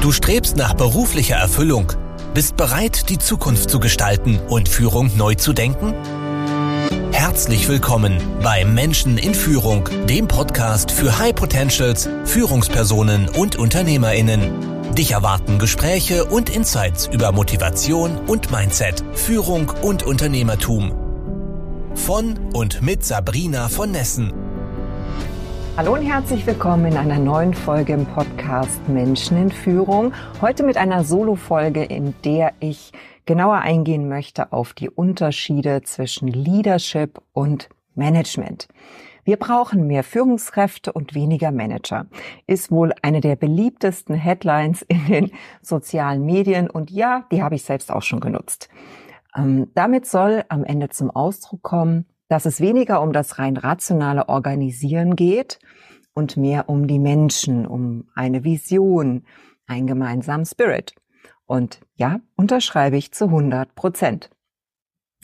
Du strebst nach beruflicher Erfüllung, bist bereit, die Zukunft zu gestalten und Führung neu zu denken? Herzlich willkommen bei Menschen in Führung, dem Podcast für High Potentials, Führungspersonen und Unternehmerinnen. Dich erwarten Gespräche und Insights über Motivation und Mindset, Führung und Unternehmertum. Von und mit Sabrina von Nessen. Hallo und herzlich willkommen in einer neuen Folge im Podcast Menschen in Führung. Heute mit einer Solo-Folge, in der ich genauer eingehen möchte auf die Unterschiede zwischen Leadership und Management. Wir brauchen mehr Führungskräfte und weniger Manager. Ist wohl eine der beliebtesten Headlines in den sozialen Medien und ja, die habe ich selbst auch schon genutzt. Ähm, damit soll am Ende zum Ausdruck kommen, dass es weniger um das rein rationale Organisieren geht und mehr um die Menschen, um eine Vision, einen gemeinsamen Spirit. Und ja, unterschreibe ich zu 100 Prozent.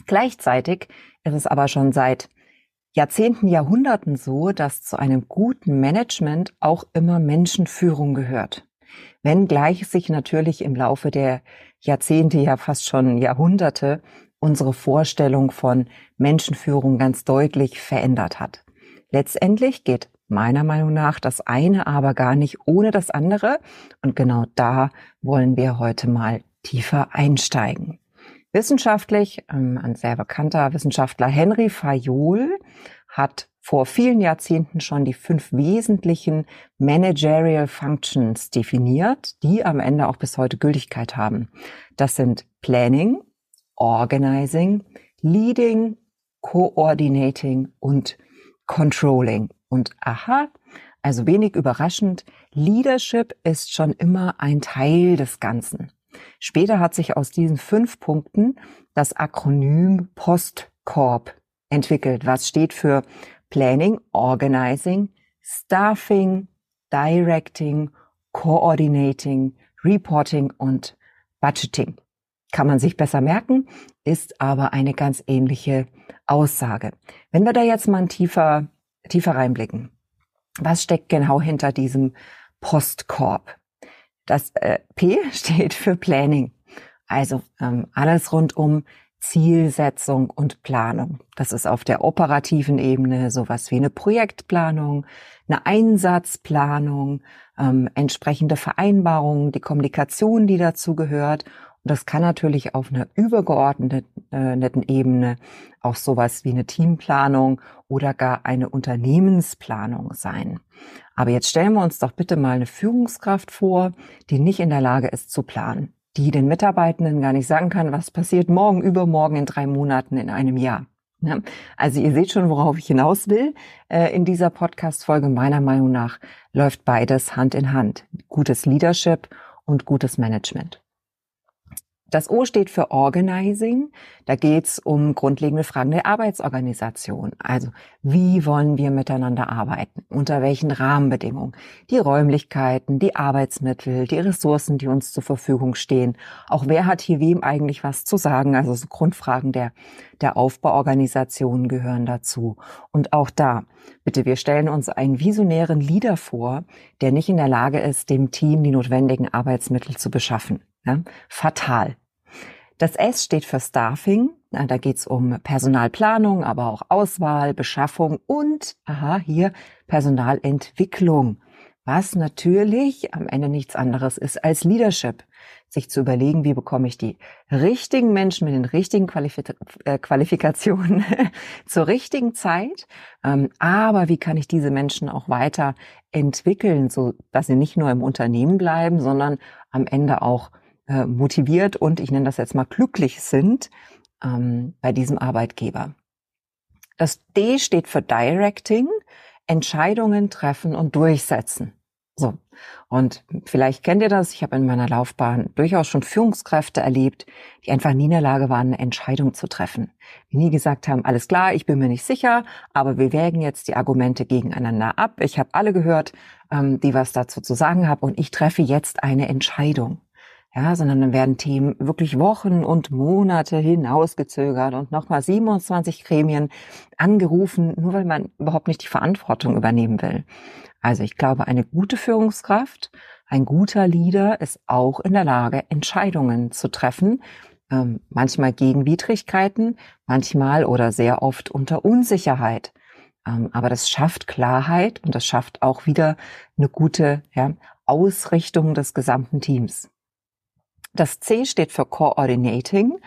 Gleichzeitig ist es aber schon seit Jahrzehnten, Jahrhunderten so, dass zu einem guten Management auch immer Menschenführung gehört. Wenngleich sich natürlich im Laufe der Jahrzehnte, ja fast schon Jahrhunderte, unsere Vorstellung von Menschenführung ganz deutlich verändert hat. Letztendlich geht meiner Meinung nach das eine aber gar nicht ohne das andere. Und genau da wollen wir heute mal tiefer einsteigen. Wissenschaftlich, ähm, ein sehr bekannter Wissenschaftler Henry Fayol hat vor vielen Jahrzehnten schon die fünf wesentlichen Managerial Functions definiert, die am Ende auch bis heute Gültigkeit haben. Das sind Planning, Organizing, Leading, Coordinating und Controlling. Und aha, also wenig überraschend, Leadership ist schon immer ein Teil des Ganzen. Später hat sich aus diesen fünf Punkten das Akronym PostCorp entwickelt, was steht für Planning, Organizing, Staffing, Directing, Coordinating, Reporting und Budgeting kann man sich besser merken, ist aber eine ganz ähnliche Aussage. Wenn wir da jetzt mal tiefer, tiefer reinblicken, was steckt genau hinter diesem Postkorb? Das äh, P steht für Planning, also ähm, alles rund um Zielsetzung und Planung. Das ist auf der operativen Ebene sowas wie eine Projektplanung, eine Einsatzplanung, ähm, entsprechende Vereinbarungen, die Kommunikation, die dazu gehört das kann natürlich auf einer übergeordneten äh, Ebene auch sowas wie eine Teamplanung oder gar eine Unternehmensplanung sein. Aber jetzt stellen wir uns doch bitte mal eine Führungskraft vor, die nicht in der Lage ist zu planen, die den Mitarbeitenden gar nicht sagen kann, was passiert morgen, übermorgen, in drei Monaten, in einem Jahr. Also ihr seht schon, worauf ich hinaus will. Äh, in dieser Podcast-Folge meiner Meinung nach läuft beides Hand in Hand. Gutes Leadership und gutes Management. Das O steht für Organizing. Da geht's um grundlegende Fragen der Arbeitsorganisation. Also wie wollen wir miteinander arbeiten? Unter welchen Rahmenbedingungen? Die Räumlichkeiten, die Arbeitsmittel, die Ressourcen, die uns zur Verfügung stehen. Auch wer hat hier wem eigentlich was zu sagen? Also so Grundfragen der, der Aufbauorganisation gehören dazu. Und auch da, bitte, wir stellen uns einen visionären Leader vor, der nicht in der Lage ist, dem Team die notwendigen Arbeitsmittel zu beschaffen. Ja, fatal. Das S steht für Staffing. Da geht es um Personalplanung, aber auch Auswahl, Beschaffung und, aha, hier Personalentwicklung. Was natürlich am Ende nichts anderes ist als Leadership. Sich zu überlegen, wie bekomme ich die richtigen Menschen mit den richtigen Qualifik äh, Qualifikationen zur richtigen Zeit. Ähm, aber wie kann ich diese Menschen auch weiter entwickeln, so dass sie nicht nur im Unternehmen bleiben, sondern am Ende auch äh, motiviert und ich nenne das jetzt mal glücklich sind ähm, bei diesem Arbeitgeber. Das D steht für Directing, Entscheidungen treffen und durchsetzen. So. Und vielleicht kennt ihr das. Ich habe in meiner Laufbahn durchaus schon Führungskräfte erlebt, die einfach nie in der Lage waren, eine Entscheidung zu treffen. Die nie gesagt haben, alles klar, ich bin mir nicht sicher, aber wir wägen jetzt die Argumente gegeneinander ab. Ich habe alle gehört, ähm, die was dazu zu sagen haben und ich treffe jetzt eine Entscheidung ja, sondern dann werden Themen wirklich Wochen und Monate hinausgezögert und nochmal 27 Gremien angerufen, nur weil man überhaupt nicht die Verantwortung übernehmen will. Also ich glaube, eine gute Führungskraft ein guter Leader ist auch in der Lage, Entscheidungen zu treffen, ähm, manchmal gegen Widrigkeiten, manchmal oder sehr oft unter Unsicherheit. Ähm, aber das schafft Klarheit und das schafft auch wieder eine gute ja, Ausrichtung des gesamten Teams. Das C steht für Coordinating.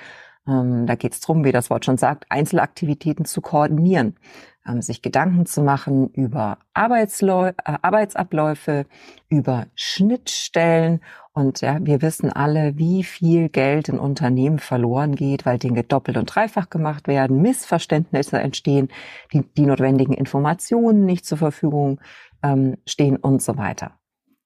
Ähm, da geht es darum, wie das Wort schon sagt, Einzelaktivitäten zu koordinieren, ähm, sich Gedanken zu machen über Arbeitsläu äh, Arbeitsabläufe, über Schnittstellen. Und ja, wir wissen alle, wie viel Geld in Unternehmen verloren geht, weil Dinge doppelt und dreifach gemacht werden, Missverständnisse entstehen, die, die notwendigen Informationen nicht zur Verfügung ähm, stehen und so weiter.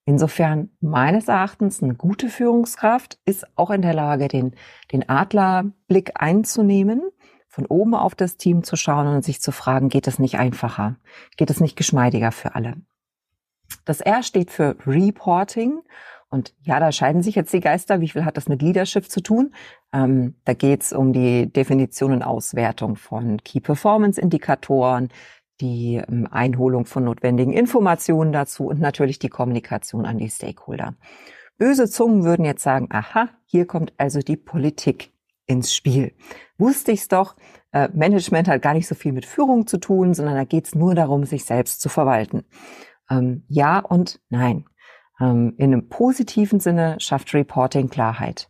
Insofern meines Erachtens eine gute Führungskraft ist auch in der Lage, den, den Adlerblick einzunehmen, von oben auf das Team zu schauen und sich zu fragen, geht es nicht einfacher? Geht es nicht geschmeidiger für alle? Das R steht für Reporting. Und ja, da scheiden sich jetzt die Geister. Wie viel hat das mit Leadership zu tun? Ähm, da geht es um die Definition und Auswertung von Key Performance Indikatoren, die ähm, Einholung von notwendigen Informationen dazu und natürlich die Kommunikation an die Stakeholder. Böse Zungen würden jetzt sagen, aha, hier kommt also die Politik ins Spiel. Wusste ich's doch, äh, Management hat gar nicht so viel mit Führung zu tun, sondern da geht's nur darum, sich selbst zu verwalten. Ähm, ja und nein. Ähm, in einem positiven Sinne schafft Reporting Klarheit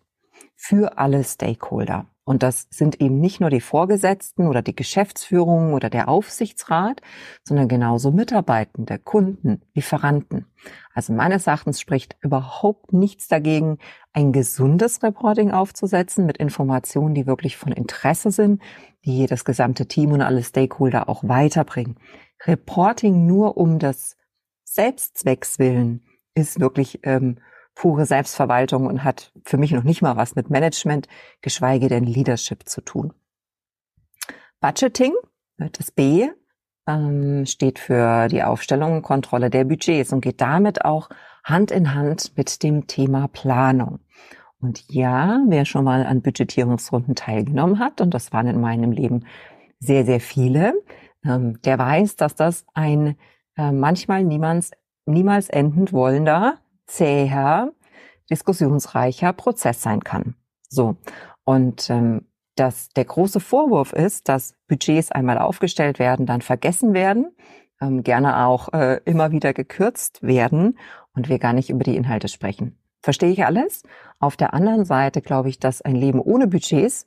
für alle Stakeholder. Und das sind eben nicht nur die Vorgesetzten oder die Geschäftsführung oder der Aufsichtsrat, sondern genauso Mitarbeitende, Kunden, Lieferanten. Also meines Erachtens spricht überhaupt nichts dagegen, ein gesundes Reporting aufzusetzen mit Informationen, die wirklich von Interesse sind, die das gesamte Team und alle Stakeholder auch weiterbringen. Reporting nur um das Selbstzwecks willen ist wirklich ähm, pure Selbstverwaltung und hat für mich noch nicht mal was mit Management, geschweige denn Leadership zu tun. Budgeting, das B, ähm, steht für die Aufstellung und Kontrolle der Budgets und geht damit auch Hand in Hand mit dem Thema Planung. Und ja, wer schon mal an Budgetierungsrunden teilgenommen hat, und das waren in meinem Leben sehr, sehr viele, ähm, der weiß, dass das ein äh, manchmal niemals, niemals endend wollender zäher, diskussionsreicher Prozess sein kann. So. Und ähm, dass der große Vorwurf ist, dass Budgets einmal aufgestellt werden, dann vergessen werden, ähm, gerne auch äh, immer wieder gekürzt werden und wir gar nicht über die Inhalte sprechen. Verstehe ich alles? Auf der anderen Seite glaube ich, dass ein Leben ohne Budgets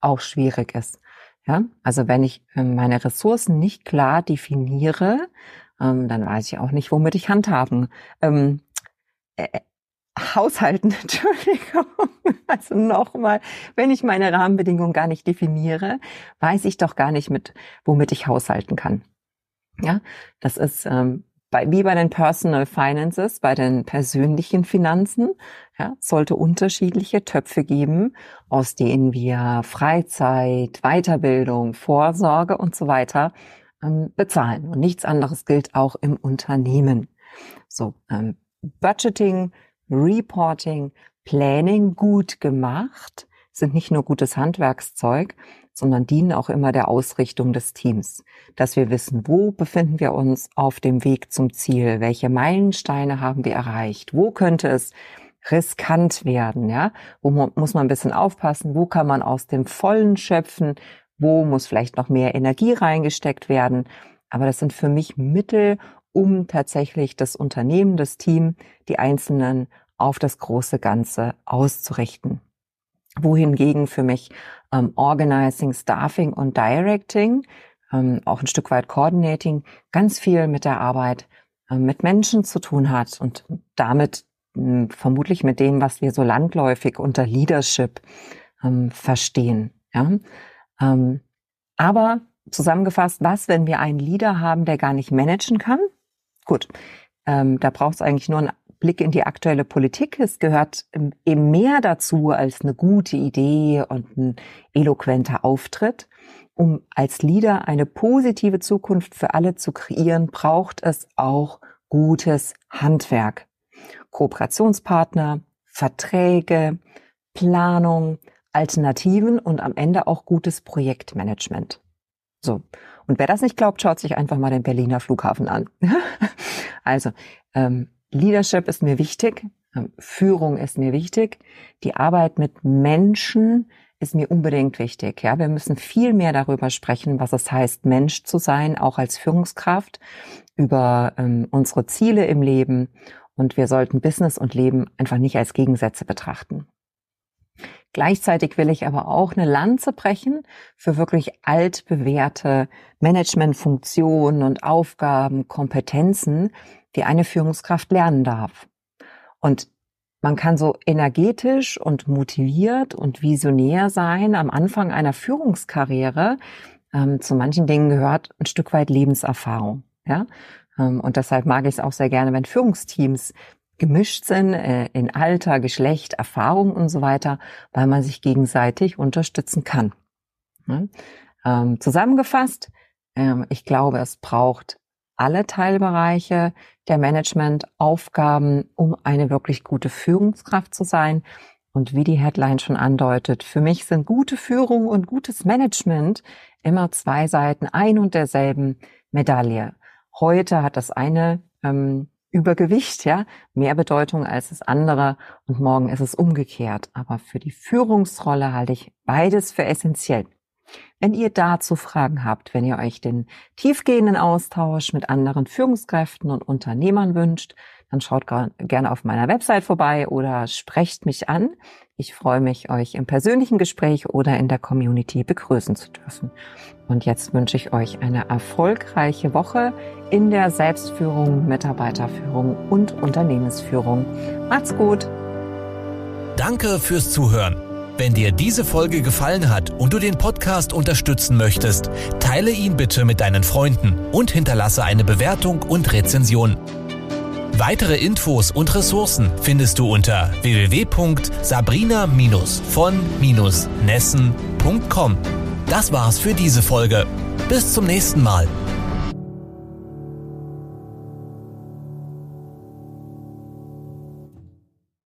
auch schwierig ist. Ja, also wenn ich äh, meine Ressourcen nicht klar definiere, ähm, dann weiß ich auch nicht, womit ich handhaben ähm, äh, Haushalten, Entschuldigung. Also nochmal, wenn ich meine Rahmenbedingungen gar nicht definiere, weiß ich doch gar nicht mit, womit ich haushalten kann. Ja, das ist ähm, bei, wie bei den Personal Finances, bei den persönlichen Finanzen, ja, sollte unterschiedliche Töpfe geben, aus denen wir Freizeit, Weiterbildung, Vorsorge und so weiter ähm, bezahlen. Und nichts anderes gilt auch im Unternehmen. So, ähm, Budgeting, Reporting, Planning gut gemacht. Sind nicht nur gutes Handwerkszeug, sondern dienen auch immer der Ausrichtung des Teams, dass wir wissen, wo befinden wir uns auf dem Weg zum Ziel, welche Meilensteine haben wir erreicht, wo könnte es riskant werden, ja, wo muss man ein bisschen aufpassen, wo kann man aus dem Vollen schöpfen, wo muss vielleicht noch mehr Energie reingesteckt werden. Aber das sind für mich Mittel, um tatsächlich das Unternehmen, das Team, die Einzelnen auf das große Ganze auszurichten. Wohingegen für mich ähm, Organizing, Staffing und Directing, ähm, auch ein Stück weit Coordinating, ganz viel mit der Arbeit äh, mit Menschen zu tun hat und damit hm, vermutlich mit dem, was wir so landläufig unter Leadership ähm, verstehen. Ja? Ähm, aber zusammengefasst, was, wenn wir einen Leader haben, der gar nicht managen kann? Gut, ähm, da braucht es eigentlich nur einen Blick in die aktuelle Politik. Es gehört ähm, eben mehr dazu als eine gute Idee und ein eloquenter Auftritt. Um als Leader eine positive Zukunft für alle zu kreieren, braucht es auch gutes Handwerk. Kooperationspartner, Verträge, Planung, Alternativen und am Ende auch gutes Projektmanagement. So. Und wer das nicht glaubt, schaut sich einfach mal den Berliner Flughafen an. also, ähm, Leadership ist mir wichtig, ähm, Führung ist mir wichtig, die Arbeit mit Menschen ist mir unbedingt wichtig. Ja, wir müssen viel mehr darüber sprechen, was es heißt, Mensch zu sein, auch als Führungskraft, über ähm, unsere Ziele im Leben. Und wir sollten Business und Leben einfach nicht als Gegensätze betrachten. Gleichzeitig will ich aber auch eine Lanze brechen für wirklich altbewährte Managementfunktionen und Aufgaben, Kompetenzen, die eine Führungskraft lernen darf. Und man kann so energetisch und motiviert und visionär sein am Anfang einer Führungskarriere. Ähm, zu manchen Dingen gehört ein Stück weit Lebenserfahrung. Ja? Ähm, und deshalb mag ich es auch sehr gerne, wenn Führungsteams gemischt sind äh, in Alter, Geschlecht, Erfahrung und so weiter, weil man sich gegenseitig unterstützen kann. Ja? Ähm, zusammengefasst, ähm, ich glaube, es braucht alle Teilbereiche der Managementaufgaben, um eine wirklich gute Führungskraft zu sein. Und wie die Headline schon andeutet, für mich sind gute Führung und gutes Management immer zwei Seiten ein und derselben Medaille. Heute hat das eine ähm, Übergewicht, ja, mehr Bedeutung als das andere und morgen ist es umgekehrt. Aber für die Führungsrolle halte ich beides für essentiell. Wenn ihr dazu Fragen habt, wenn ihr euch den tiefgehenden Austausch mit anderen Führungskräften und Unternehmern wünscht, dann schaut gerne auf meiner Website vorbei oder sprecht mich an. Ich freue mich, euch im persönlichen Gespräch oder in der Community begrüßen zu dürfen. Und jetzt wünsche ich euch eine erfolgreiche Woche in der Selbstführung, Mitarbeiterführung und Unternehmensführung. Macht's gut! Danke fürs Zuhören. Wenn dir diese Folge gefallen hat und du den Podcast unterstützen möchtest, teile ihn bitte mit deinen Freunden und hinterlasse eine Bewertung und Rezension. Weitere Infos und Ressourcen findest du unter www.sabrina-von-nessen.com. Das war's für diese Folge. Bis zum nächsten Mal.